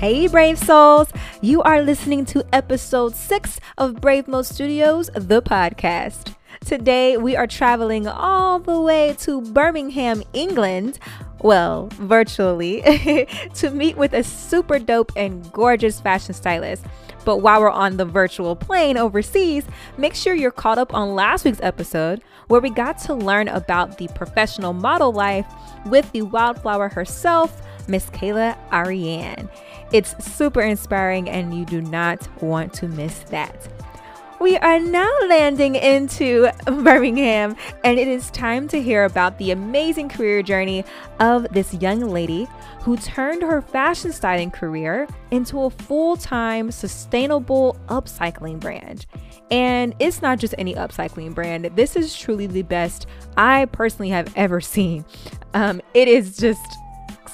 Hey, Brave Souls! You are listening to episode six of Brave Mode Studios, the podcast. Today, we are traveling all the way to Birmingham, England, well, virtually, to meet with a super dope and gorgeous fashion stylist. But while we're on the virtual plane overseas, make sure you're caught up on last week's episode where we got to learn about the professional model life with the wildflower herself, Miss Kayla Ariane. It's super inspiring, and you do not want to miss that. We are now landing into Birmingham, and it is time to hear about the amazing career journey of this young lady who turned her fashion styling career into a full time sustainable upcycling brand. And it's not just any upcycling brand, this is truly the best I personally have ever seen. Um, it is just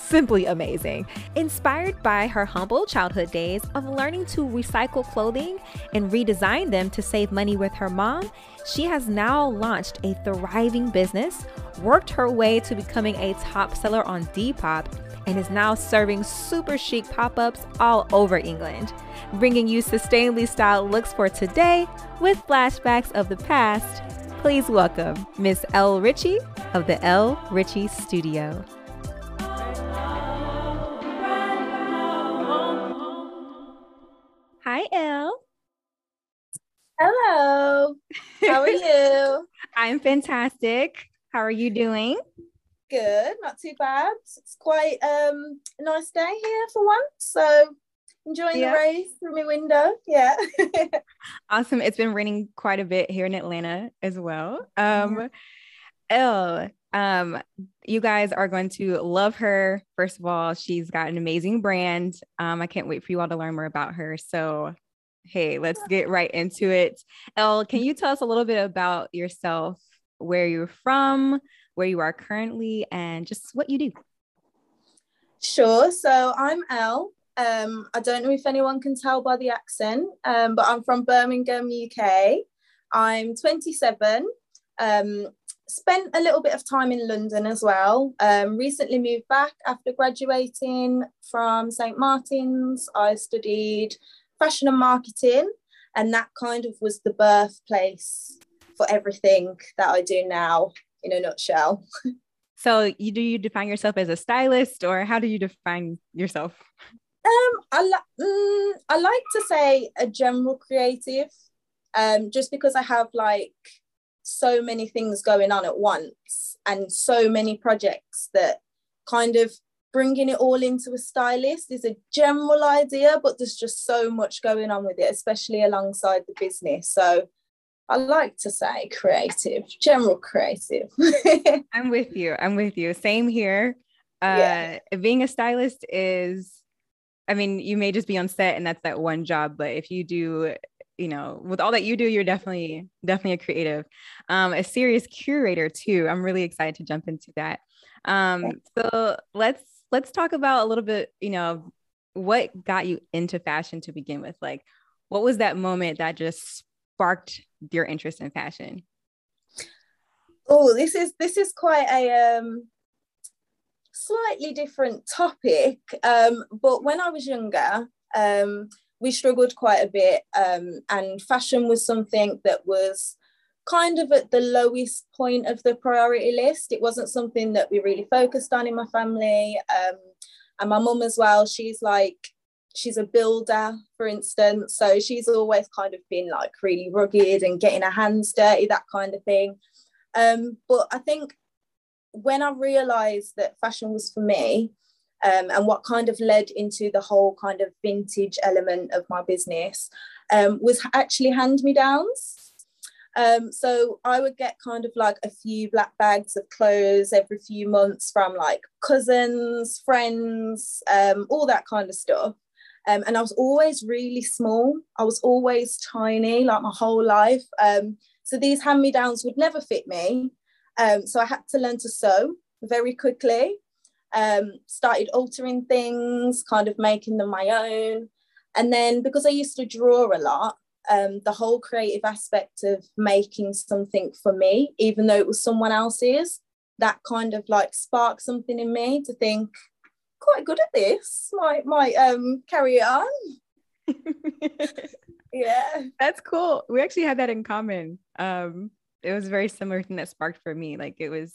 simply amazing. Inspired by her humble childhood days of learning to recycle clothing and redesign them to save money with her mom, she has now launched a thriving business, worked her way to becoming a top seller on Depop, and is now serving super chic pop ups all over England, bringing you sustainably styled looks for today with flashbacks of the past. Please welcome Miss Elle Ritchie of the Elle Ritchie Studio. I'm fantastic. How are you doing? Good, not too bad. It's quite um, a nice day here for once. So enjoying yeah. the rays through my window. Yeah. awesome. It's been raining quite a bit here in Atlanta as well. Um, Elle, um, you guys are going to love her. First of all, she's got an amazing brand. Um, I can't wait for you all to learn more about her. So, hey, let's get right into it. Elle, can you tell us a little bit about yourself, where you're from, where you are currently, and just what you do? Sure. So, I'm Elle. Um, I don't know if anyone can tell by the accent, um, but I'm from Birmingham, UK. I'm 27. Um, spent a little bit of time in London as well. Um, recently moved back after graduating from St. Martin's. I studied fashion and marketing, and that kind of was the birthplace for everything that I do now in a nutshell. So, you do you define yourself as a stylist, or how do you define yourself? Um, I, li- mm, I like to say a general creative, um, just because I have like so many things going on at once and so many projects that kind of bringing it all into a stylist is a general idea, but there's just so much going on with it, especially alongside the business. So I like to say creative, general creative. I'm with you. I'm with you. Same here. Uh, yeah. Being a stylist is, I mean, you may just be on set and that's that one job, but if you do you know with all that you do you're definitely definitely a creative um a serious curator too i'm really excited to jump into that um so let's let's talk about a little bit you know what got you into fashion to begin with? Like what was that moment that just sparked your interest in fashion? Oh this is this is quite a um slightly different topic um but when i was younger um we struggled quite a bit um, and fashion was something that was kind of at the lowest point of the priority list. It wasn't something that we really focused on in my family um, and my mum as well. She's like she's a builder for instance. So she's always kind of been like really rugged and getting her hands dirty that kind of thing. Um, but i think when i realized that fashion was for me um, and what kind of led into the whole kind of vintage element of my business um, was actually hand me downs. Um, so I would get kind of like a few black bags of clothes every few months from like cousins, friends, um, all that kind of stuff. Um, and I was always really small. I was always tiny, like my whole life. Um, so these hand me downs would never fit me. so I had to learn to sew very quickly um, started altering things, kind of making them my own. And then because I used to draw a lot, um, the whole creative aspect of making something for me, even though it was someone else's, that kind of like sparked something in me to think, quite good at this. Might might um carry it on. yeah. That's cool. We actually had that in common. Um, it was a very similar thing that sparked for me. Like it was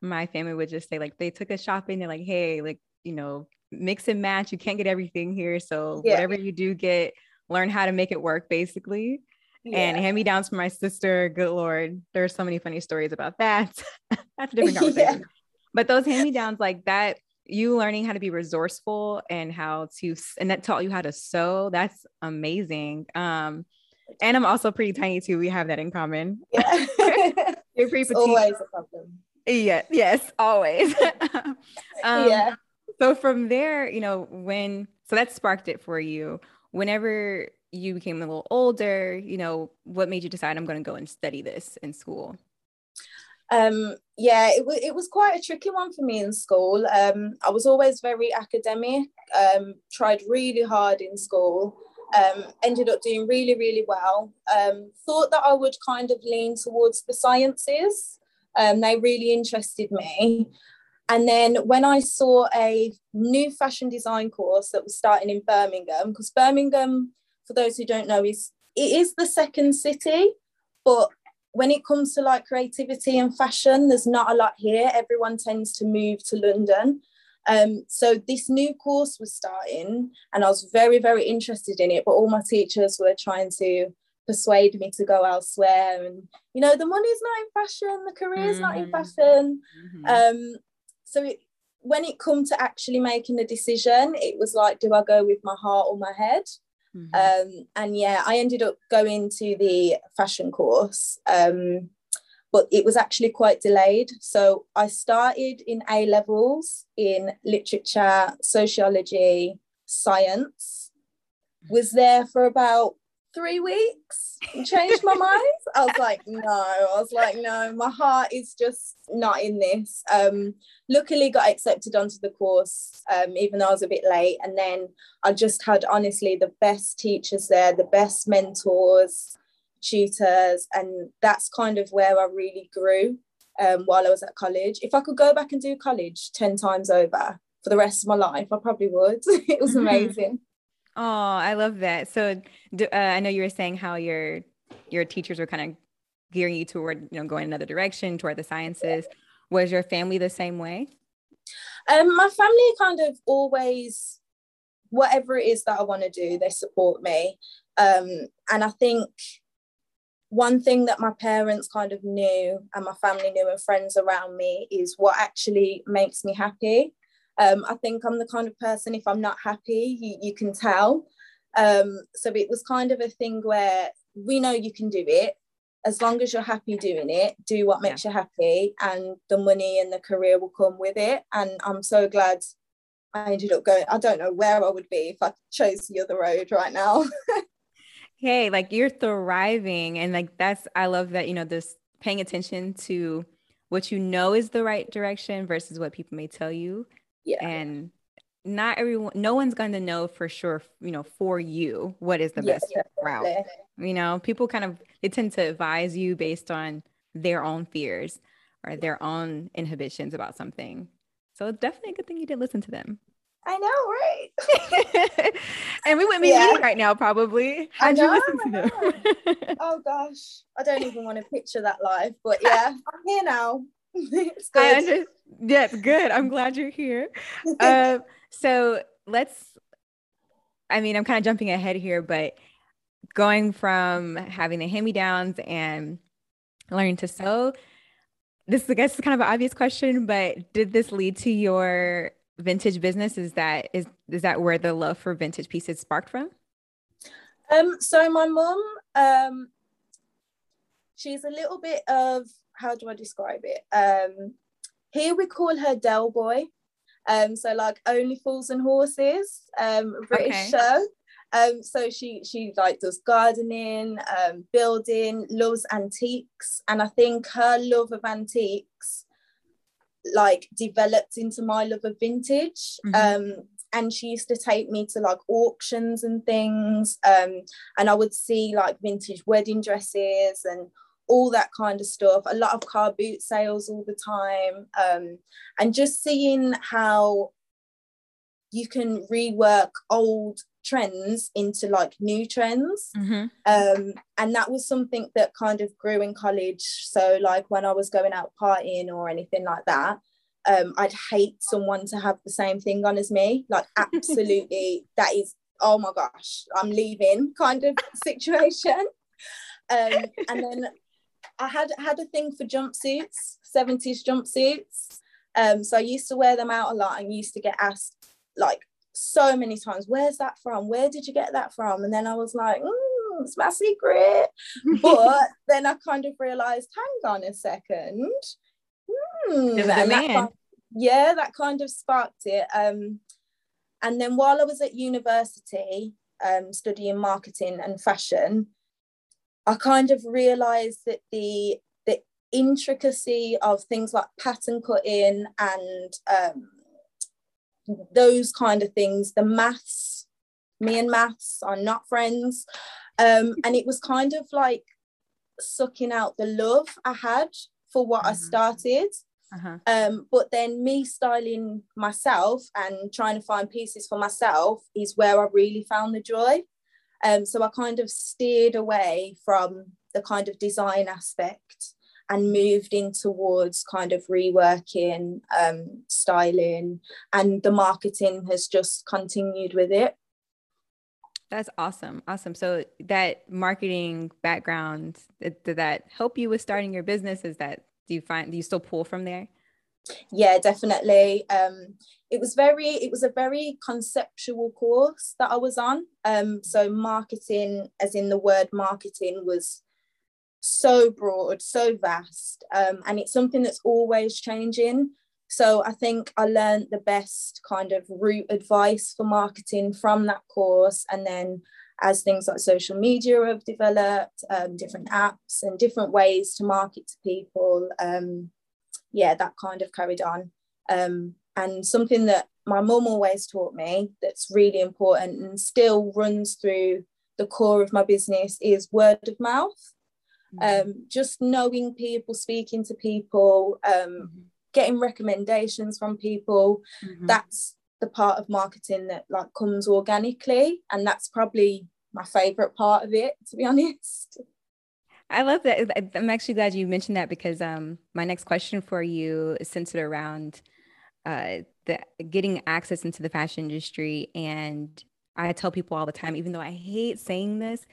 my family would just say, like, they took us shopping, they're like, hey, like, you know, mix and match. You can't get everything here. So yeah. whatever you do get, learn how to make it work, basically. Yeah. And hand me downs for my sister. Good Lord. There's so many funny stories about that. That's a different conversation. yeah. But those hand me downs, like that, you learning how to be resourceful and how to, and that taught you how to sew. That's amazing. Um, and I'm also pretty tiny too. We have that in common. Yeah. You're pretty petite. Always a problem. Yeah. Yes. Always. um, yeah. So from there, you know, when so that sparked it for you. Whenever you became a little older, you know, what made you decide I'm going to go and study this in school? Um, yeah, it, w- it was quite a tricky one for me in school. Um, I was always very academic, um, tried really hard in school, um, ended up doing really, really well. Um, thought that I would kind of lean towards the sciences. Um, they really interested me. And then when I saw a new fashion design course that was starting in Birmingham, because Birmingham, for those who don't know, is it is the second city, but when it comes to like creativity and fashion, there's not a lot here. Everyone tends to move to London. Um, so this new course was starting, and I was very, very interested in it. But all my teachers were trying to persuade me to go elsewhere, and you know, the money's not in fashion, the career's mm-hmm. not in mm-hmm. fashion. Mm-hmm. Um, so it, when it come to actually making a decision, it was like, do I go with my heart or my head? Mm-hmm. Um, and yeah, I ended up going to the fashion course, um, but it was actually quite delayed. So I started in A levels in literature, sociology, science, was there for about three weeks changed my mind. I was like no i was like no my heart is just not in this. Um luckily got accepted onto the course um even though i was a bit late. And then i just had honestly the best teachers there the best mentors tutors and that's kind of where i really grew um, while i was at college. If i could go back and do college 10 times over for the rest of my life i probably would. It was mm-hmm. amazing Oh, I love that. So do, uh, I know you were saying how your your teachers were kind of gearing you toward, you know, going another direction toward the sciences. Was your family the same way? Um, my family kind of always, whatever it is that I want to do, they support me. Um, and I think one thing that my parents kind of knew and my family knew and friends around me is what actually makes me happy. Um, I think I'm the kind of person, if I'm not happy, you, you can tell. Um, so it was kind of a thing where we know you can do it. As long as you're happy doing it, do what makes yeah. you happy, and the money and the career will come with it. And I'm so glad I ended up going. I don't know where I would be if I chose the other road right now. hey, like you're thriving, and like that's I love that you know this paying attention to what you know is the right direction versus what people may tell you yeah. And not everyone, no one's going to know for sure, you know, for you what is the yeah, best route. You know, people kind of, they tend to advise you based on their own fears or their own inhibitions about something. So it's definitely a good thing you did listen to them. I know, right? and we wouldn't be yeah. meeting right now, probably. How'd know, listen to them? oh gosh, I don't even want to picture that life, but yeah, I'm here now. It's good. I under- yes, good. I'm glad you're here. uh, so let's. I mean, I'm kind of jumping ahead here, but going from having the hand-me-downs and learning to sew. This, I guess, is kind of an obvious question, but did this lead to your vintage business? Is that is is that where the love for vintage pieces sparked from? Um, so my mom, um, she's a little bit of how do I describe it? Um, here we call her Del Boy. Um, so like only fools and horses, um, British okay. show. Um, so she she like does gardening, um, building, loves antiques, and I think her love of antiques like developed into my love of vintage. Mm-hmm. Um, and she used to take me to like auctions and things, um, and I would see like vintage wedding dresses and all that kind of stuff a lot of car boot sales all the time um, and just seeing how you can rework old trends into like new trends. Mhm. um and that was something that kind of grew in college. So like when i was going out partying or anything like that um i'd hate someone to have the same thing on as me. Like absolutely that is oh my gosh i'm leaving kind of situation. Um and then i had had a thing for jumpsuits 70s jumpsuits um so i used to wear them out a lot and used to get asked like so many times, where's that from? Where did you get that from? And then I was like, mm, it's my secret. But then I kind of realized, hang on a second. And that kind- yeah, that kind of sparked it. Um, and then while I was at university um, studying marketing and fashion, I kind of realized that the the intricacy of things like pattern cutting and um, those kind of things, the maths, me and maths are not friends. Um, and it was kind of like sucking out the love I had for what I Mhm. started. Uh-huh. Um, but then me styling myself and trying to find pieces for myself is where I really found the joy. Um, so I kind of steered away from the kind of design aspect and moved in towards kind of reworking, um, styling, and the marketing has just continued with it. That's awesome. Awesome. So that marketing background, did, did that help you with starting your business? Is that do you find do you still pull from there? Yeah definitely. Um it was very it was a very conceptual course that i was on. Um so marketing as in the word marketing was so broad so vast um and it's something that's always changing. So i think i learned the best kind of route advice for marketing from that course and then as things like social media have developed um, different apps and different ways to market to people um yeah, that kind of carried on. Um, and something that my mum always taught me that's really important and still runs through the core of my business is word of mouth. Um, just knowing people, speaking to people, um, Mhm. getting recommendations from people. Mhm. That's the part of marketing that like comes organically, and that's probably my favorite part of it, to be honest. I love that. I'm actually glad you mentioned that because um, my next question for you is centered around uh, the getting access into the fashion industry. And I tell people all the time, even though I hate saying this,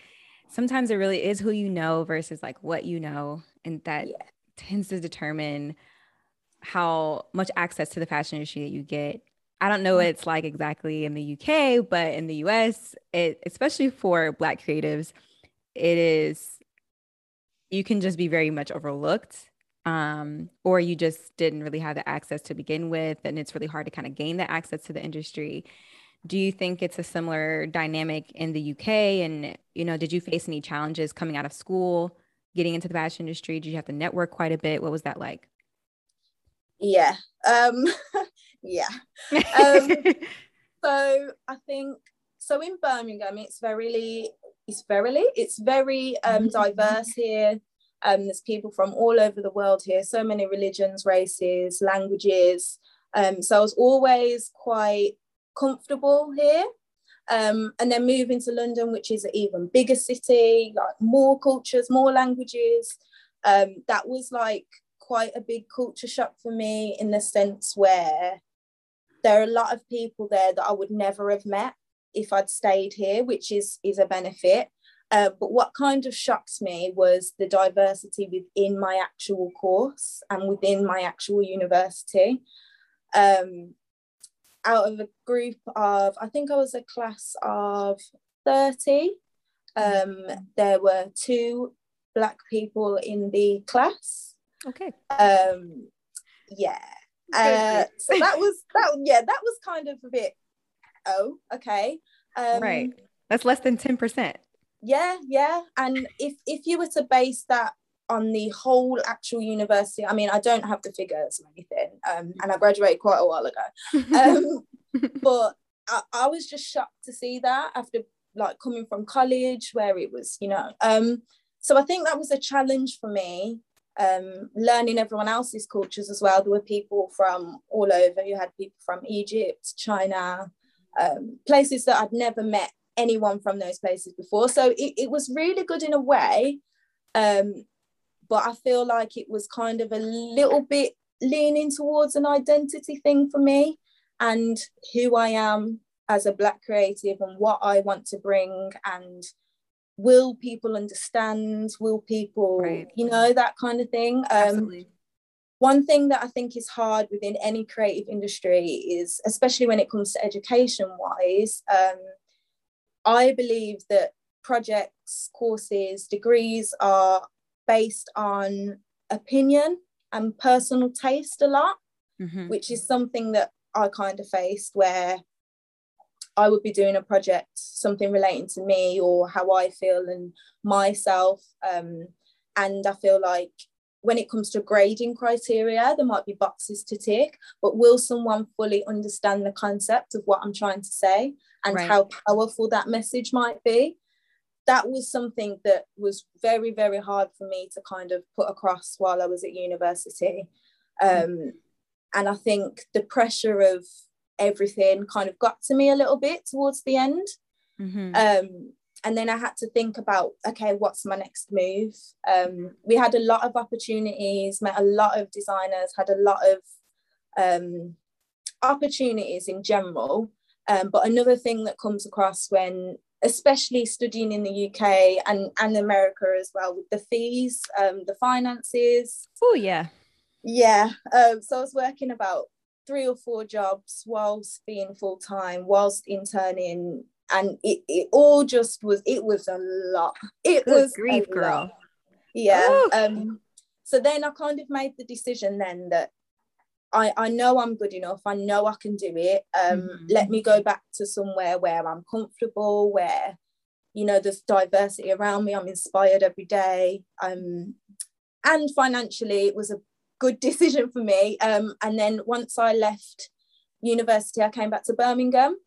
sometimes it really is who you know versus like what you know, and that Yeah. tends to determine how much access to the fashion industry that you get. I don't know what it's like exactly in the UK, but in the US, it especially for Black creatives, it is you can just be very much overlooked um, or you just didn't really have the access to begin with and it's really hard to kind of gain the access to the industry do you think it's a similar dynamic in the uk and you know did you face any challenges coming out of school getting into the fashion industry did you have to network quite a bit what was that like Yeah. Um, yeah. Um, so I think so in Birmingham it's very verily it's very um, Mhm. diverse here. Um, there's people from all over the world here, so many religions, races, languages. Um, so I was always quite comfortable here. Um, and then moving to London, which is an even bigger city, like more cultures, more languages. Um, that was like quite a big culture shock for me in the sense where there are a lot of people there that I would never have met if I'd stayed here, which is is a benefit. Uh, but what kind of shocks me was the diversity within my actual course and within my actual university. Um, out of a group of, I think I was a class of 30, um, there were two Black people in the class. okay Um, yeah. Uh, so that was that yeah that was kind of a bit oh okay. Um right that's less than 10% yeah yeah. And if if you were to base that on the whole actual university i mean i don't have the figures or anything um and i graduated quite a while ago. Um but I, I was just shocked to see that after like coming from college where it was you know um so i think that was a challenge for me um learning everyone else's cultures as well. There were people from all over. You had people from egypt china um, places that I'd never met anyone from those places before. So it, it was really good in a way. Um, but I feel like it was kind of a little bit leaning towards an identity thing for me and who I am as a Black creative and what I want to bring and will people understand will people right. you know that kind of thing um, Absolutely. One thing that i think is hard within any creative industry is especially when it comes to education wise um, i believe that projects courses degrees are based on opinion and personal taste a lot mm-hmm. which is something that i kind of faced where I would be doing a project, something relating to me or how I feel and myself. Um, and I feel like when it comes to grading criteria, there might be boxes to tick, but will someone fully understand the concept of what I'm trying to say and right. how powerful that message might be? That was something that was very, very hard for me to kind of put across while I was at university. Um, and I think the pressure of everything kind of got to me a little bit towards the end. Mm-hmm. Um, and then I had to think about, okay, what's my next move? Um, we had a lot of opportunities, met a lot of designers, had a lot of um, opportunities in general. Um, but another thing that comes across when, especially studying in the UK and, and America as well, with the fees, um, the finances. Oh, yeah. Yeah. Um, so I was working about three or four jobs whilst being full time, whilst interning, and it, it all just was it was a lot. It Good was grief, girl. Lot. Yeah. Um. So then I kind of made the decision then that I, I know I'm good enough. I know I can do it. Um, mm-hmm. Let me go back to somewhere where I'm comfortable, where, you know, there's diversity around me. I'm inspired every day. Um, and financially, it was a good decision for me. Um, and then once I left university, I came back to Birmingham.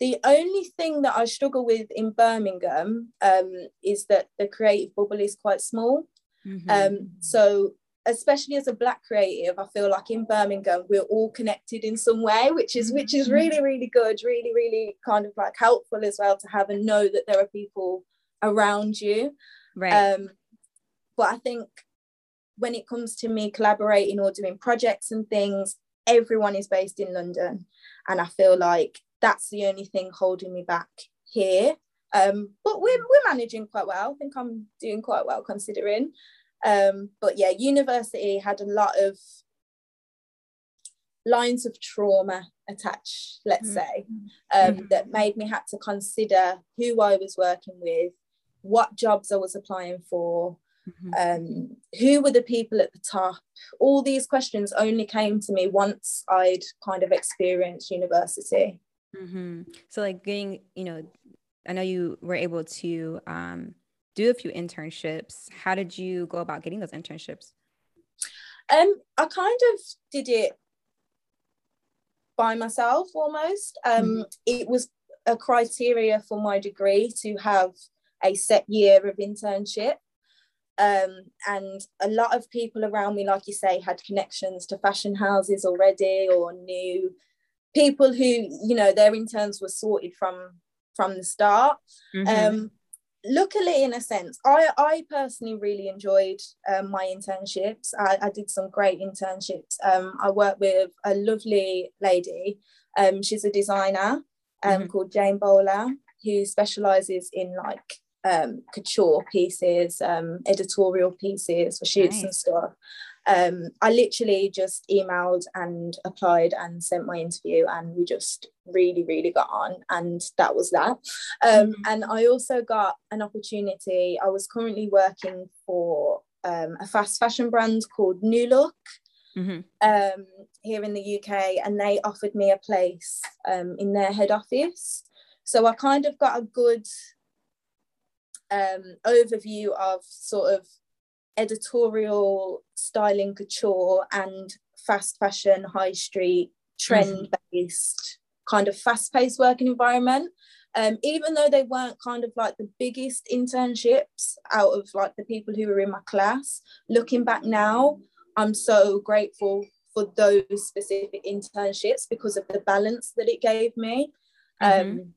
The only thing that I struggle with in Birmingham um, is that the creative bubble is quite small. Mm-hmm. Um, so, especially as a Black creative, I feel like in Birmingham we're all connected in some way, which is which is mm-hmm. really really good, really really kind of like helpful as well to have and know that there are people around you. Right. Um, but I think when it comes to me collaborating or doing projects and things, everyone is based in London. And I feel like that's the only thing holding me back here. Um, but we're, we're managing quite well. I think I'm doing quite well considering. Um, but yeah, university had a lot of lines of trauma attached, let's mm-hmm. say, um, mm-hmm. that made me had to consider who I was working with, what jobs I was applying for, Mm-hmm. Um, who were the people at the top? All these questions only came to me once I'd kind of experienced university. Mm-hmm. So, like getting, you know, I know you were able to um, do a few internships. How did you go about getting those internships? Um, I kind of did it by myself almost. Um, mm-hmm. It was a criteria for my degree to have a set year of internship um, and a lot of people around me like you say had connections to fashion houses already or knew people who you know their interns were sorted from from the start mm-hmm. um, luckily in a sense i i personally really enjoyed um, my internships I, I, did some great internships um, i worked with a lovely lady um, she's a designer um, mm-hmm. called jane bowler who specializes in like um, couture pieces, um, editorial pieces for shoots nice. and stuff. Um, I literally just emailed and applied and sent my interview, and we just really, really got on, and that was that. Um, mm-hmm. And I also got an opportunity. I was currently working for um, a fast fashion brand called New Look. Mm-hmm. Um, here in the UK, and they offered me a place um, in their head office. So I kind of got a good um, overview of sort of editorial styling couture and fast fashion high street trend based mm-hmm. kind of fast paced working environment um, even though they weren't kind of like the biggest internships out of like the people who were in my class looking back now i'm so grateful for those specific internships because of the balance that it gave me Mm-hmm. Um,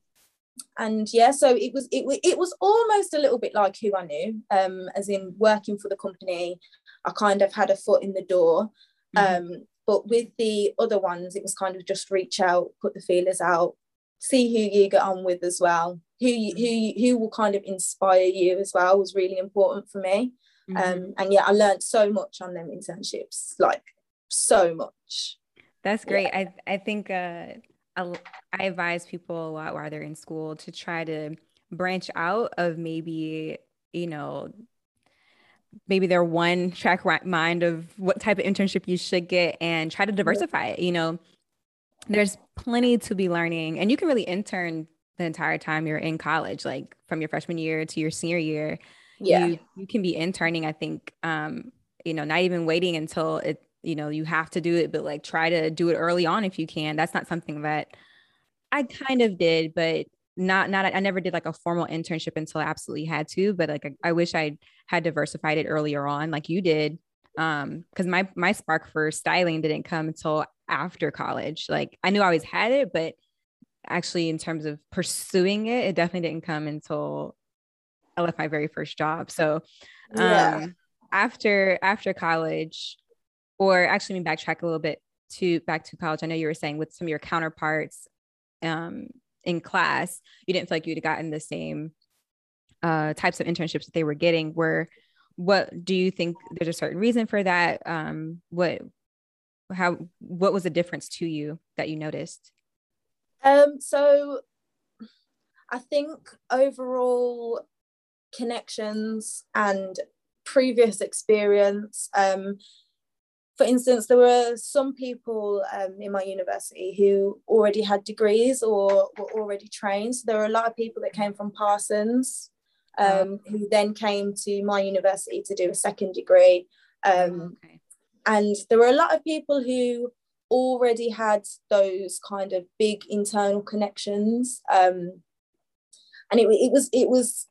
and yeah, so it was it, it was almost a little bit like who I knew, um, as in working for the company. I kind of had a foot in the door. Mm-hmm. Um, but with the other ones, it was kind of just reach out, put the feelers out, see who you get on with as well. Who you, who you, who will kind of inspire you as well was really important for me. Mm-hmm. Um, and yeah, I learned so much on them internships, like so much. That's great. Yeah. I I think uh, I advise people a lot while they're in school to try to branch out of maybe you know maybe their one track mind of what type of internship you should get and try to diversify it you know. There's plenty to be learning and you can really intern the entire time you're in college like from your freshman year to your senior year. Yeah. You, you can be interning i think um you know not even waiting until it you know you have to do it but like try to do it early on if you can. That's not something that i kind of did but not not i never did like a formal internship until i absolutely had to but like i, I wish i had diversified it earlier on like you did um because my my spark for styling didn't come until after college. Like i knew i always had it but actually in terms of pursuing it it definitely didn't come until i left my very first job. So um yeah. after after college or actually let me backtrack a little bit to back to college i know you were saying with some of your counterparts um in class, you didn't feel like you'd gotten the same uh, types of internships that they were getting. Were what do you think? There's a certain reason for that. Um, what how what was the difference to you that you noticed? Um, so I think overall connections and previous experience um, for instance, there were some people um, in my university who already had degrees or were already trained. So there were a lot of people that came from Parsons um, who then came to my university to do a second degree. Um, okay. And there were a lot of people who already had those kind of big internal connections. Um, and it, it was it was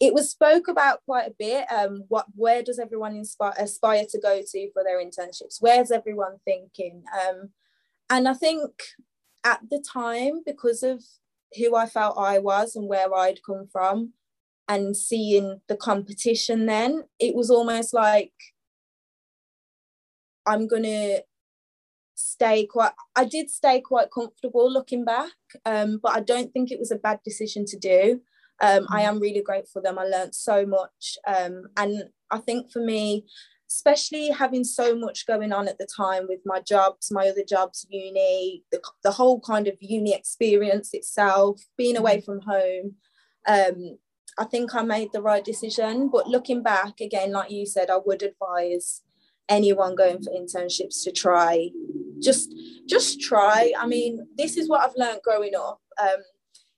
it was spoke about quite a bit. Um, what where does everyone inspire, aspire to go to for their internships? Where's everyone thinking? Um, and I think at the time, because of who I felt I was and where I'd come from, and seeing the competition, then it was almost like I'm gonna stay quite I did stay quite comfortable looking back um, but I don't think it was a bad decision to do um, I mm. am really grateful them. I learned so much. Um, and I think for me, especially having so much going on at the time with my jobs, my other jobs, uni, the, the whole kind of uni experience itself, being away mm. from home, um, I think I made the right decision. But looking back, again, like you said, I would advise anyone going for internships to try just just try i mean this is what i've learned growing up um,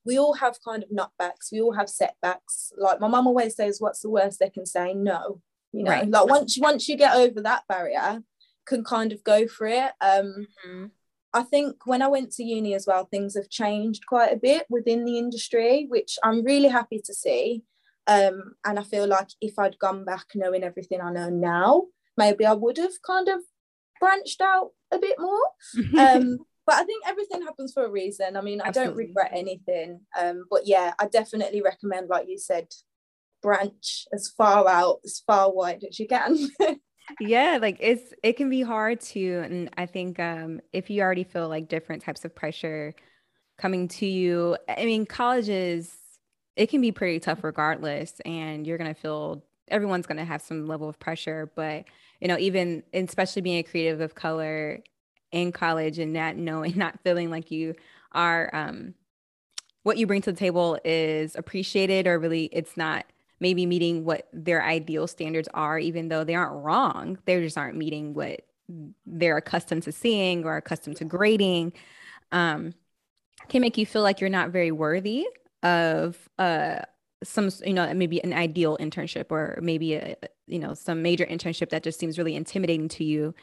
we all have kind of knockbacks we all have setbacks like my mum always says what's the worst they can say no you know right. like once once you get over that barrier can kind of go for it um mm-hmm. I think when I went to uni as well, things have changed quite a bit within the industry, which I'm really happy to see. Um, and I feel like if I'd gone back knowing everything I know now, maybe I would have kind of branched out a bit more. um, but I think everything happens for a reason. I mean, Absolutely. I don't regret anything. Um, but yeah, I definitely recommend, like you said, branch as far out, as far wide as you can. yeah, like it's it can be hard to, and I think um, if you already feel like different types of pressure coming to you, I mean, colleges it can be pretty tough regardless, and you're gonna feel everyone's gonna have some level of pressure, but you know, even especially being a creative of color in college and not knowing, not feeling like you are, um, what you bring to the table is appreciated or really it's not maybe meeting what their ideal standards are, even though they aren't wrong. They just aren't meeting what they're accustomed to seeing or accustomed to grading. Um, can make you feel like you're not very worthy of uh, some you know maybe an ideal internship or maybe a you know some major internship that just seems really intimidating to you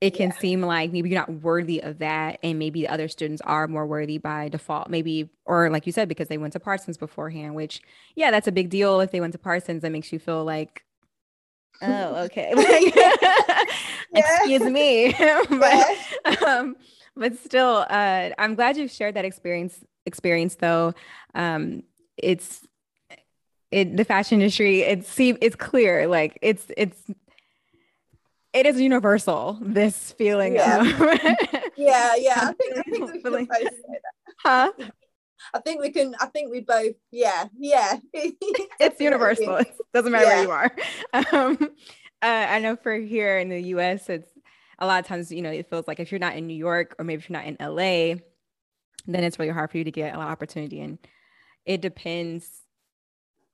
it can yeah. seem like maybe you're not worthy of that and maybe the other students are more worthy by default maybe or like you said because they went to parsons beforehand which yeah that's a big deal if they went to parsons that makes you feel like oh okay excuse me but um, but still, uh, I'm glad you've shared that experience. Experience though, um, it's it the fashion industry. It's see, it's clear. Like it's it's it is universal. This feeling. Yeah, of, yeah, yeah. I think, I think we can both say that. huh? I think we can. I think we both. Yeah, yeah. it's universal. It doesn't matter where you are. Um, uh, I know for here in the U.S., it's a lot of times. You know, it feels like if you're not in New York or maybe if you're not in L.A., then it's really hard for you to get a lot of opportunity. And it depends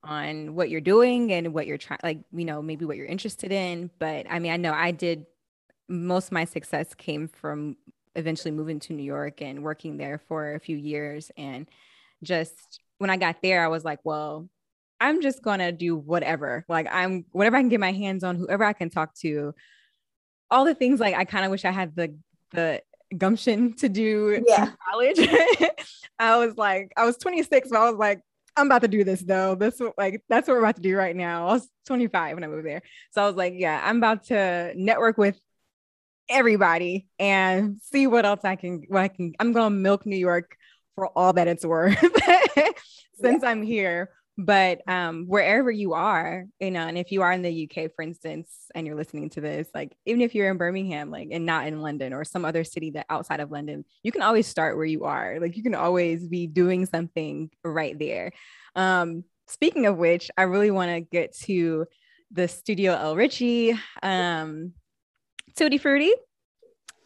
on what you're doing and what you're trying. Like you know, maybe what you're interested in. But I mean, I know I did. Most of my success came from eventually moving to New York and working there for a few years and just when I got there, I was like, well, I'm just gonna do whatever. Like I'm whatever I can get my hands on, whoever I can talk to, all the things like I kind of wish I had the the gumption to do Yeah. in college. I was like, I was 26, but I was like, I'm about to do this though. This what- like that's what we're about to do right now. I was 25 when I moved there. So I was like, yeah, I'm about to network with everybody and see what else I can what I can I'm gonna milk New York for all that it's worth since I'm here. But um wherever you are, you know, and if you are in the UK, for instance, and you're listening to this, like even if you're in Birmingham, like and not in London or some other city that outside of London, you can always start where you are. Like you can always be doing something right there. Um, speaking of which, I really want to get to the Studio Elle Ritchie. Um Tutti Frutti.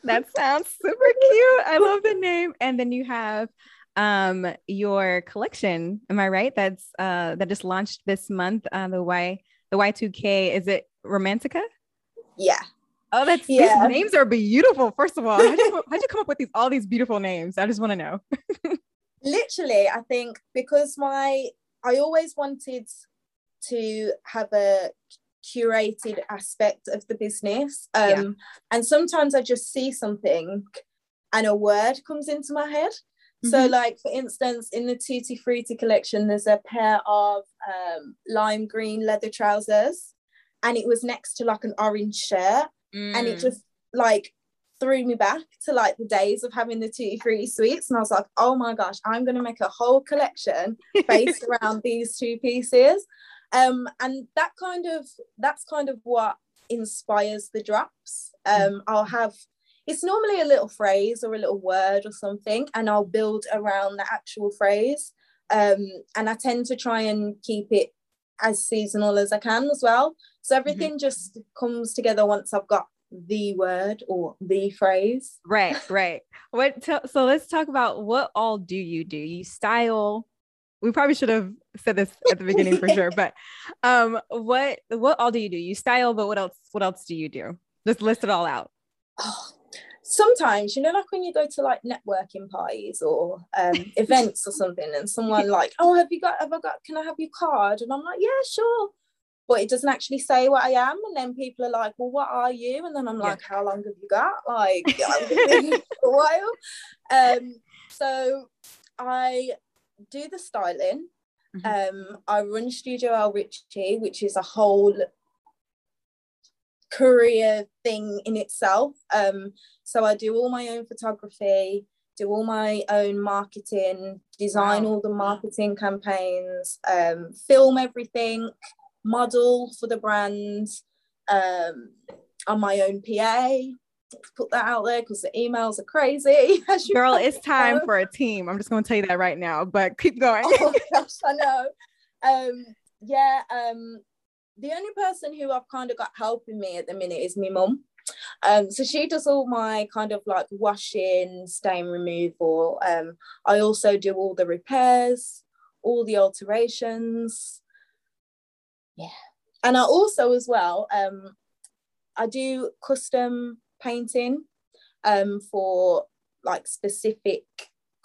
That sounds super cute. I love the name. And then you have um your collection. Am I right? That's uh that just launched this month. Uh the Y the Y2K. Is it Romantica? Yeah. Oh, that's Yeah. these names are beautiful. First of all, how'd you, how'd you come up with these all these beautiful names? I just want to know. literally i think because my i always wanted to have a curated aspect of the business um Yeah. and sometimes i just see something and a word comes into my head so Mhm. like for instance in the tutti frutti collection there's a pair of um, lime green leather trousers and it was next to like an orange shirt and it Mm. just like threw me back to like the days of having the tutti frutti sweets and i was like oh my gosh i'm going to make a whole collection based around these two pieces um and that kind of that's kind of what inspires the drops um i'll have it's normally a little phrase or a little word or something and i'll build around the actual phrase um and i tend to try and keep it as seasonal as i can as well so everything just comes together once i've got the word or the phrase Right, right. What t- so let's talk about what all do you do? You style. We probably should have said this at the beginning for sure, but um what what all do you do? You style, but what else what else do you do? Just list it all out. oh, sometimes you know like when you go to like networking parties or um events or something and someone like oh have you got have i got can i have your card? And i'm like yeah sure. But it doesn't actually say what i am and then people are like well what are you? And then i'm Yeah. like how long have you got? Like i'm gonna be here for a while. Um so i do the styling. Um i run studio Elle Ritchie which is a whole career thing in itself um so i do all my own photography do all my own marketing design all the marketing campaigns um film everything model for the brand um on my own pa put that out there because the emails are crazy Girl, it's time know. for a team. I'm just gonna tell you that right now, but keep going. oh gosh, I know. Um, yeah, um, the only person who I've kind of got helping me at the minute is my mum. Um, so she does all my kind of like washing, stain removal. Um, I also do all the repairs, all the alterations. Yeah. And I also as well, um, I do custom painting um for like specific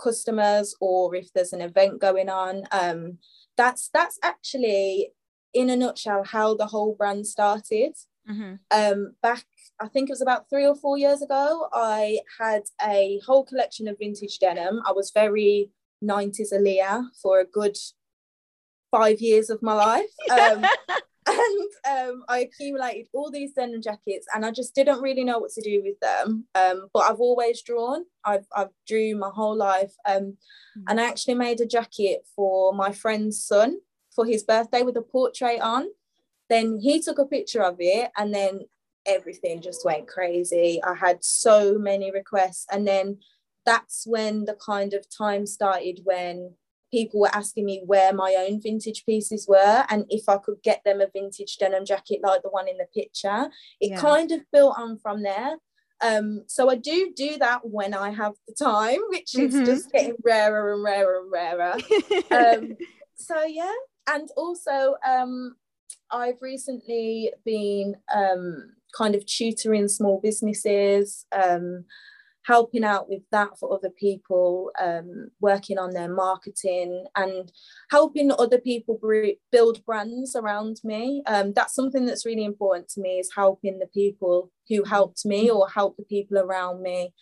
customers or if there's an event going on um that's that's actually in a nutshell how the whole brand started Mhm. um back i think it was about three or four years ago i had a whole collection of vintage denim i was very 90s Aaliyah for a good five years of my life um and um, I accumulated all these denim jackets, and I just didn't really know what to do with them. Um, but I've always drawn. I've I've drew my whole life, um, mm. and I actually made a jacket for my friend's son for his birthday with a portrait on. Then he took a picture of it, and then everything just went crazy. I had so many requests, and then that's when the kind of time started when people were asking me where my own vintage pieces were and if I could get them a vintage denim jacket like the one in the picture. It yeah. kind of built on from there. Um, so I do do that when I have the time, which is mm-hmm. just getting rarer and rarer and rarer. um, so yeah, and also um, I've recently been um, kind of tutoring small businesses. Um, helping out with that for other people, um, working on their marketing and helping other people build brands around me. Um, that's something that's really important to me is helping the people who helped me or help the people around me.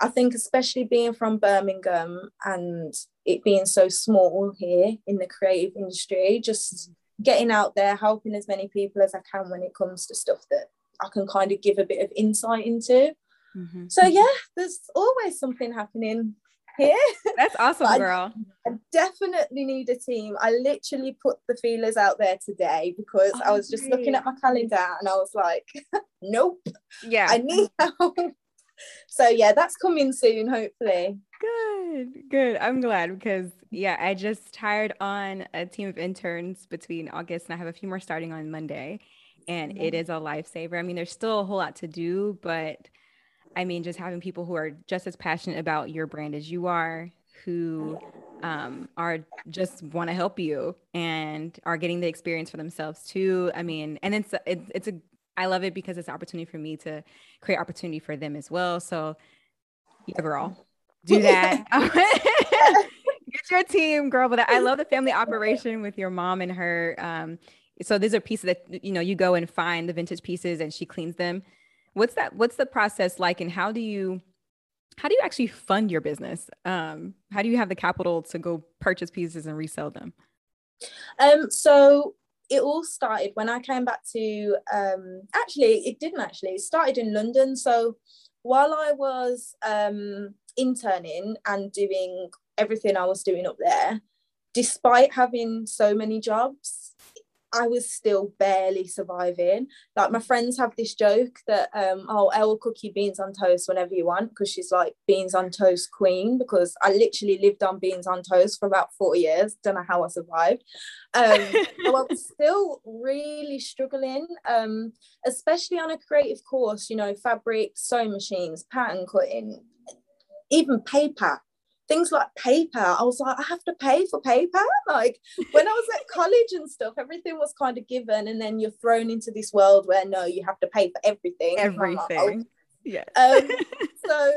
I think especially being from Birmingham and it being so small here in the creative industry, just getting out there, helping as many people as I can when it comes to stuff that I can kind of give a bit of insight into. Mm-hmm. So yeah, there's always something happening here. That's awesome, girl. I, I, definitely need a team. I literally put the feelers out there today because oh, I was just great. looking at my calendar and I was like, nope. Yeah. I need help. So yeah, that's coming soon, hopefully. Good, good. I'm glad because yeah, I just hired on a team of interns between August and I have a few more starting on Monday. And mm-hmm. it is a lifesaver. I mean, there's still a whole lot to do, but I mean, just having people who are just as passionate about your brand as you are, who um, are just want to help you and are getting the experience for themselves too. I mean, and it's it's, it's a I love it because it's an opportunity for me to create opportunity for them as well. So, yeah, girl, do that. Get your team, girl. But I love the family operation with your mom and her. Um, so these are pieces that you know you go and find the vintage pieces and she cleans them what's that what's the process like and how do you how do you actually fund your business um, how do you have the capital to go purchase pieces and resell them um, so it all started when i came back to um, actually it didn't actually it started in london. So while i was um, interning and doing everything i was doing up there despite having so many jobs I was still barely surviving. Like my friends have this joke that um, oh, Elle will cook you beans on toast whenever you want because she's like beans on toast queen. Because I literally lived on beans on toast for about four years. Don't know how I survived. Um, I was still really struggling, um, especially on a creative course. You know, fabric, sewing machines, pattern cutting, even paper things like paper. I was like, I have to pay for paper. Like when I was at college and stuff, everything was kind of given, and then you're thrown into this world where no, you have to pay for everything. Everything. yeah. Um, so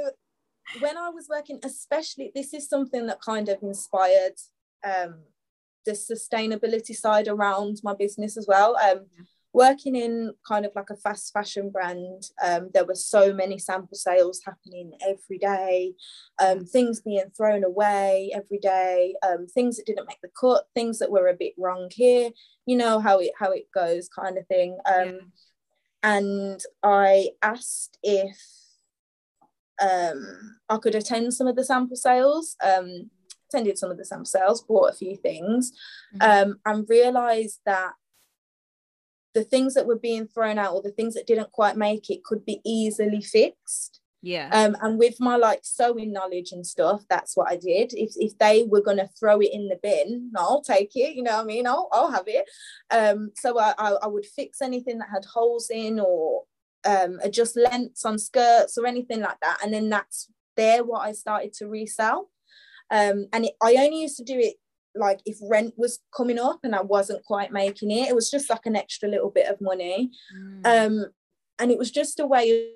when I was working, especially this is something that kind of inspired um, the sustainability side around my business as well. Um, working in kind of like a fast fashion brand, um, there were so many sample sales happening every day, um, things being thrown away every day, um, things that didn't make the cut, things that were a bit wrong here. You know how it how it goes, kind of thing. Um, yeah. And I asked if um, I could attend some of the sample sales. Um, attended some of the sample sales, bought a few things, mm-hmm. and realised that the things that were being thrown out or the things that didn't quite make it could be easily fixed. Yeah. Um and with my like sewing knowledge and stuff that's what i did. If, if they were going to throw it in the bin i'll take it you know what i mean? I'll, I'll have it. Um so I, I, I would fix anything that had holes in or um adjust lengths on skirts or anything like that. And then that's there what i started to resell. Um and it, i only used to do it like if rent was coming up and I wasn't quite making it, it was just like an extra little bit of money. Mm. Um, and it was just a way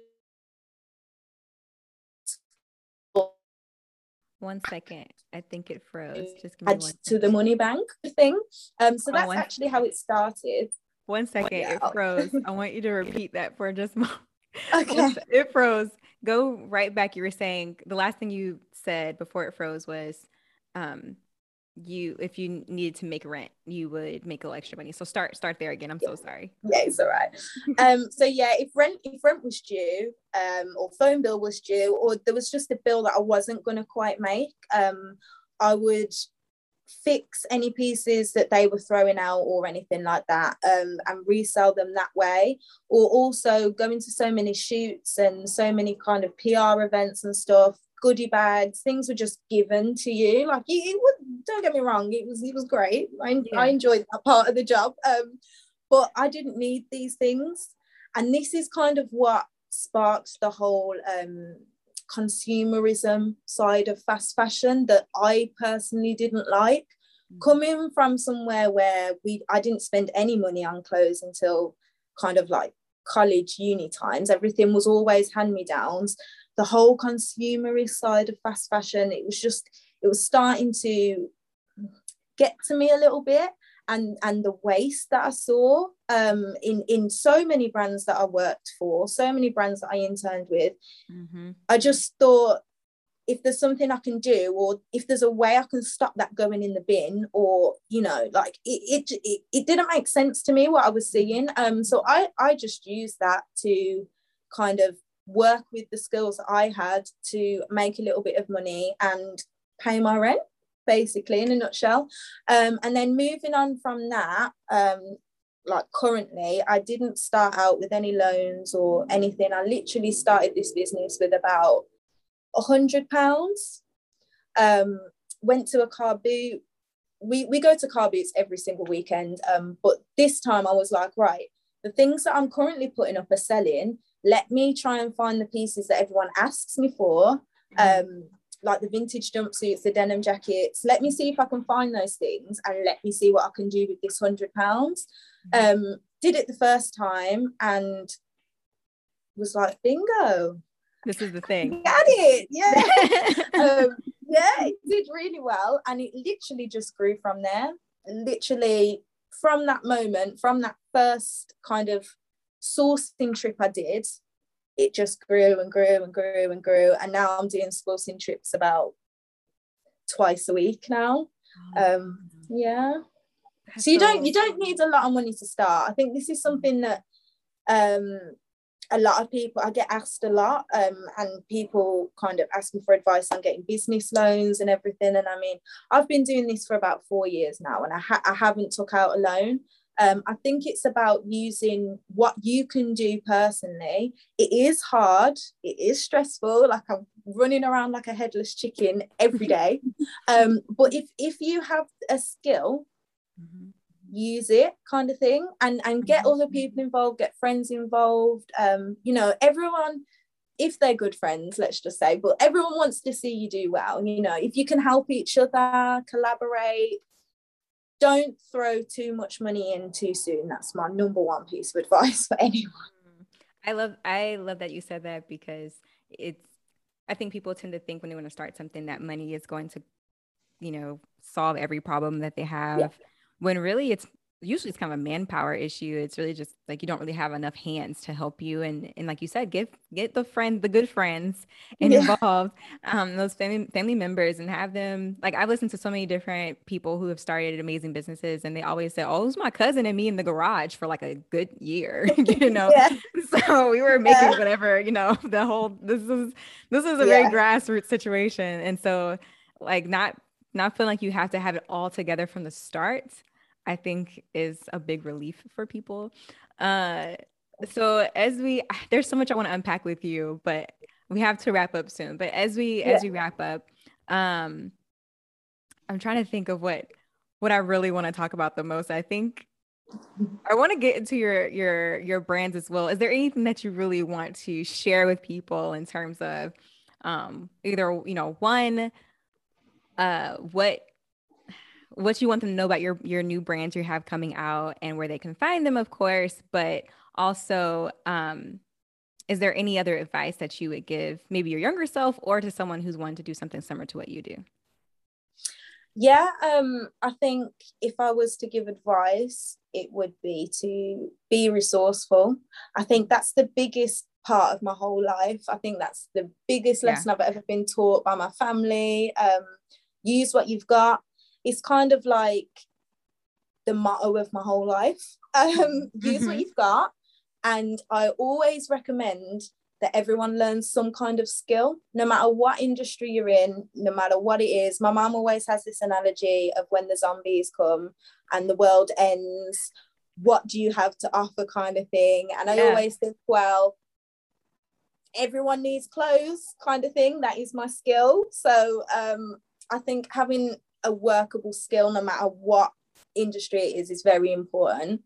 one second. I think it froze. Just add to the money bank thing. Um, so that's actually how it started. One second, it froze. I want you to repeat that for just a moment. Okay. It froze. Go right back. You were saying the last thing you said before it froze was um you if you needed to make rent you would make a little extra money. So start start there again. I'm so sorry. Yeah it's all right. Um so yeah if rent if rent was due um or phone bill was due or there was just a bill that i wasn't going to quite make um i would fix any pieces that they were throwing out or anything like that um, and resell them that way. Or also going to so many shoots and so many kind of pr events and stuff goodie bags things were just given to you like it, it would don't get me wrong it was it was great i, yeah. I enjoyed that part of the job um, but i didn't need these things and this is kind of what sparked the whole um, consumerism side of fast fashion that I personally didn't like. Mm. Coming from somewhere where we I didn't spend any money on clothes until kind of like college uni times, everything was always hand-me-downs. The whole consumerist side of fast fashion, it was just it was starting to get to me a little bit and and the waste that I saw um, in in so many brands that I worked for, so many brands that I interned with, mm-hmm. I just thought if there's something I can do, or if there's a way I can stop that going in the bin, or you know, like it it it, it didn't make sense to me what I was seeing. Um, so I I just used that to kind of work with the skills that I had to make a little bit of money and pay my rent basically in a nutshell. Um, and then moving on from that um, like currently i didn't start out with any loans or anything. I literally started this business with about a hundred pounds. Um, went to a car boot. We, we go to car boots every single weekend um, but this time i was like right the things that i'm currently putting up are selling let me try and find the pieces that everyone asks me for mm-hmm. um, like the vintage jumpsuits, the denim jackets. Let me see if I can find those things and let me see what I can do with this hundred pounds. Mm-hmm. Um, did it the first time and was like, bingo. This is the thing. Got it. Yeah. um, yeah, it did really well. And it literally just grew from there. Literally from that moment, from that first kind of sourcing trip I did, it just grew and grew and grew and grew. And now I'm doing sourcing trips about twice a week now. Oh, um, yeah. so you don't you don't need a lot of money to start. I think this is something that um, a lot of people I get asked a lot, um, and people kind of ask me for advice on getting business loans and everything. And I mean, I've been doing this for about four years now, and I, ha- I haven't took out a loan. Um, I think it's about using what you can do personally. It is hard, it is stressful, like I'm running around like a headless chicken every day. um, but if if you have a skill, mm-hmm. use it kind of thing and and get mm-hmm. other people involved, get friends involved. Um, you know, everyone if they're good friends, let's just say, but everyone wants to see you do well. You know, if you can help each other, collaborate, don't throw too much money in too soon. That's my number one piece of advice for anyone. I love I love that you said that because it's I think people tend to think when they want to start something that money is going to, you know, solve every problem that they have. Yeah. When really it's usually it's kind of a manpower issue. It's really just like you don't really have enough hands to help you. And and like you said, get get the friend, the good friends and yeah. involved, um, those family family members and have them like I've listened to so many different people who have started amazing businesses and they always say, Oh, it was my cousin and me in the garage for like a good year. you know. So we were making yeah. whatever, you know, the whole this is this is a very grassroots situation. And so like not not feeling like you have to have it all together from the start I think is a big relief for people. Uh, so as we, there's so much I want to unpack with you, but we have to wrap up soon. But as we yeah. as we wrap up, um, I'm trying to think of what what I really want to talk about the most. I think I want to get into your your your brands as well. Is there anything that you really want to share with people in terms of um, either you know one uh, what what you want them to know about your your new brands you have coming out and where they can find them, of course, but also um, is there any other advice that you would give maybe your younger self or to someone who's wanting to do something similar to what you do? Yeah, um, I think if I was to give advice, it would be to be resourceful. I think that's the biggest part of my whole life. I think that's the biggest lesson yeah. I've ever been taught by my family. Um, use what you've got it's kind of like the motto of my whole life. Um, mm-hmm. Use what you've got. And I always recommend that everyone learns some kind of skill, no matter what industry you're in, no matter what it is. My mom always has this analogy of when the zombies come and the world ends, what do you have to offer, kind of thing. And I yeah. always think, well, everyone needs clothes, kind of thing. That is my skill. So um, I think having a workable skill, no matter what industry it is is very important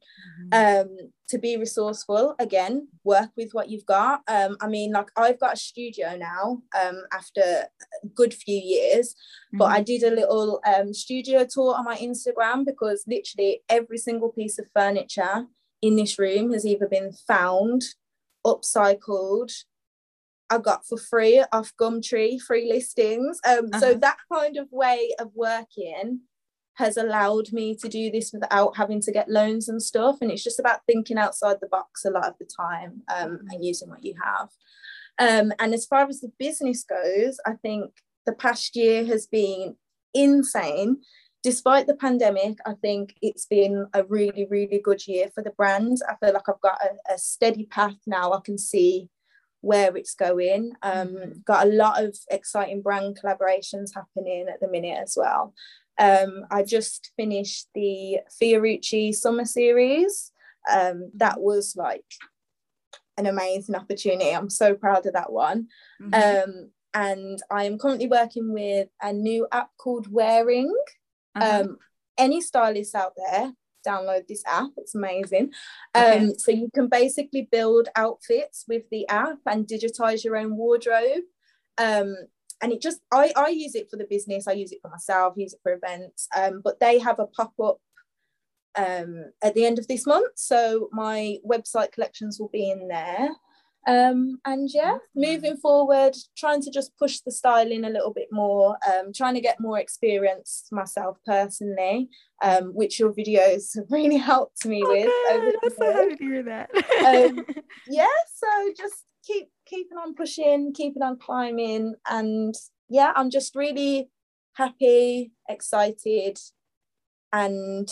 mm-hmm. um to be resourceful again work with what you've got um i mean like i've got a studio now um after a good few years mm-hmm. but i did a little um studio tour on my instagram because literally every single piece of furniture in this room has either been found upcycled I got for free off Gumtree, free listings. Um, uh-huh. So that kind of way of working has allowed me to do this without having to get loans and stuff. And it's just about thinking outside the box a lot of the time um, and using what you have. Um, and as far as the business goes, I think the past year has been insane. Despite the pandemic, I think it's been a really, really good year for the brand. I feel like I've got a, a steady path now. I can see where it's going. Um, mm-hmm. got a lot of exciting brand collaborations happening at the minute as well. Um, I just finished the Fiorucci summer series. Um, that was like an amazing opportunity. I'm so proud of that one. Mm-hmm. Um, and I am currently working with a new app called Whering. Uh-huh. Um, any stylists out there, download this app. It's amazing. Okay. Um, so you can basically build outfits with the app and digitize your own wardrobe. Um, and it just I, I use it for the business i use it for myself use it for events um, but they have a pop-up um, at the end of this month so my website collections will be in there um, and yeah moving forward trying to just push the styling a little bit more um, trying to get more experience myself personally um, which your videos have really helped me okay, with I'm so happy to hear that um, yeah so just keep keeping on pushing, keeping on climbing. And yeah, I'm just really happy, excited, and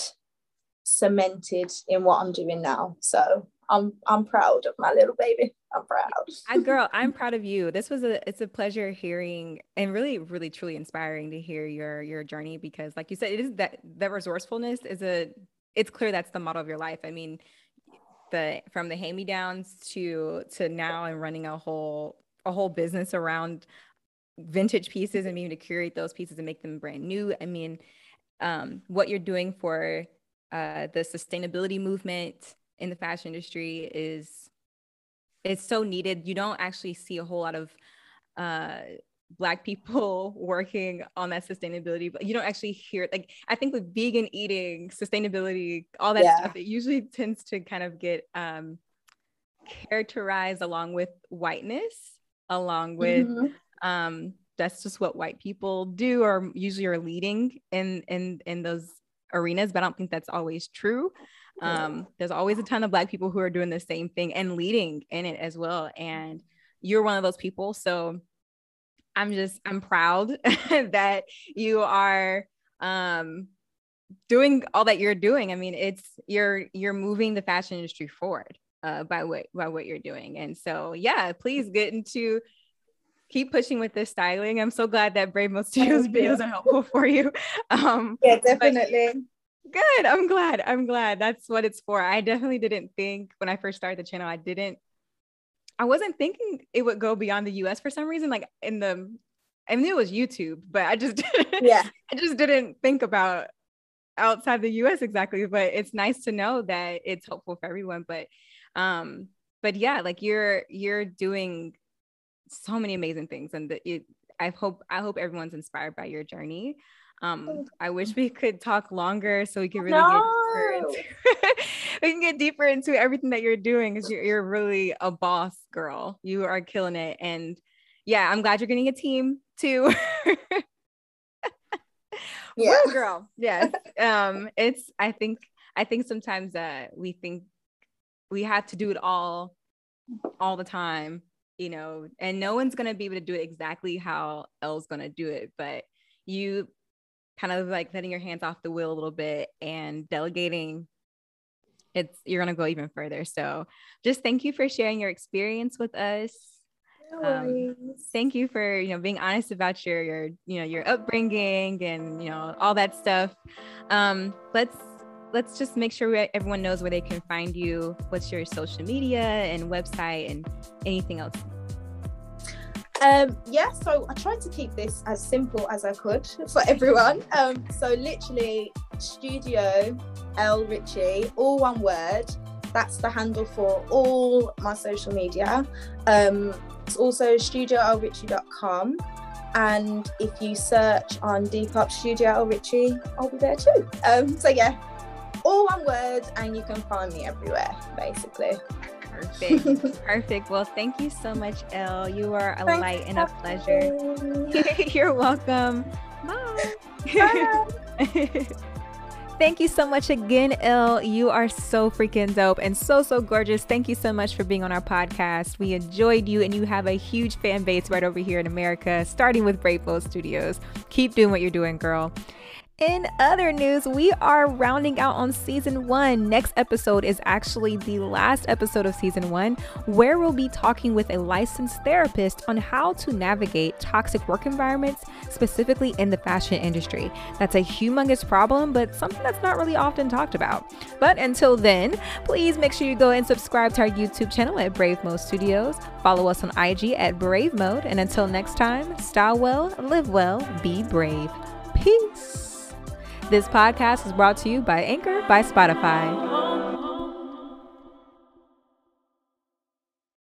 cemented in what I'm doing now. So I'm I'm proud of my little baby. I'm proud. Girl, I'm proud of you. This was a it's a pleasure hearing and really, really truly inspiring to hear your your journey because like you said, it is that that resourcefulness is a it's clear that's the model of your life. I mean, the from the hand-me-downs to to now and running a whole a whole business around vintage pieces and being to curate those pieces and make them brand new. I mean, um, what you're doing for uh, the sustainability movement in the fashion industry is it's so needed. You don't actually see a whole lot of uh, black people working on that sustainability but you don't actually hear it like i think with vegan eating sustainability all that yeah. stuff it usually tends to kind of get um characterized along with whiteness along with mm-hmm. um that's just what white people do or usually are leading in in in those arenas but i don't think that's always true um there's always a ton of black people who are doing the same thing and leading in it as well and you're one of those people so I'm just I'm proud that you are um doing all that you're doing. I mean, it's you're you're moving the fashion industry forward uh by what by what you're doing. And so yeah, please get into keep pushing with this styling. I'm so glad that Brave Studios videos are helpful for you. Um yeah, definitely. Good. I'm glad. I'm glad. That's what it's for. I definitely didn't think when I first started the channel, I didn't I wasn't thinking it would go beyond the US for some reason. Like in the, I knew it was YouTube, but I just, yeah, I just didn't think about outside the US exactly. But it's nice to know that it's helpful for everyone. But, um, but yeah, like you're you're doing so many amazing things, and the, it, I hope I hope everyone's inspired by your journey. Um, I wish we could talk longer so we could really no. get we can get deeper into everything that you're doing because you're, you're really a boss girl. You are killing it. And yeah, I'm glad you're getting a team too. yeah. Woo, girl. Yes. um, it's I think I think sometimes uh we think we have to do it all all the time, you know, and no one's gonna be able to do it exactly how Elle's gonna do it, but you kind of like letting your hands off the wheel a little bit and delegating it's you're going to go even further. So just thank you for sharing your experience with us. Um, thank you for you know being honest about your your you know your upbringing and you know all that stuff. Um let's let's just make sure everyone knows where they can find you. What's your social media and website and anything else um, yeah, so I tried to keep this as simple as I could for everyone. Um, so literally, Studio L Ritchie, all one word. That's the handle for all my social media. Um, it's also studiolritchie.com. And if you search on Depop Studio L Ritchie, I'll be there too. Um, so yeah, all one word, and you can find me everywhere, basically. Perfect. Perfect. Well, thank you so much, Elle. You are a Thanks light and a pleasure. You're welcome. Bye. Bye. Thank you so much again, Elle. You are so freaking dope and so, so gorgeous. Thank you so much for being on our podcast. We enjoyed you, and you have a huge fan base right over here in America, starting with Brave Bold Studios. Keep doing what you're doing, girl. In other news, we are rounding out on season one. Next episode is actually the last episode of season one, where we'll be talking with a licensed therapist on how to navigate toxic work environments, specifically in the fashion industry. That's a humongous problem, but something that's not really often talked about. But until then, please make sure you go and subscribe to our YouTube channel at Brave Mode Studios. Follow us on IG at Brave Mode. And until next time, style well, live well, be brave. Peace. This podcast is brought to you by Anchor by Spotify.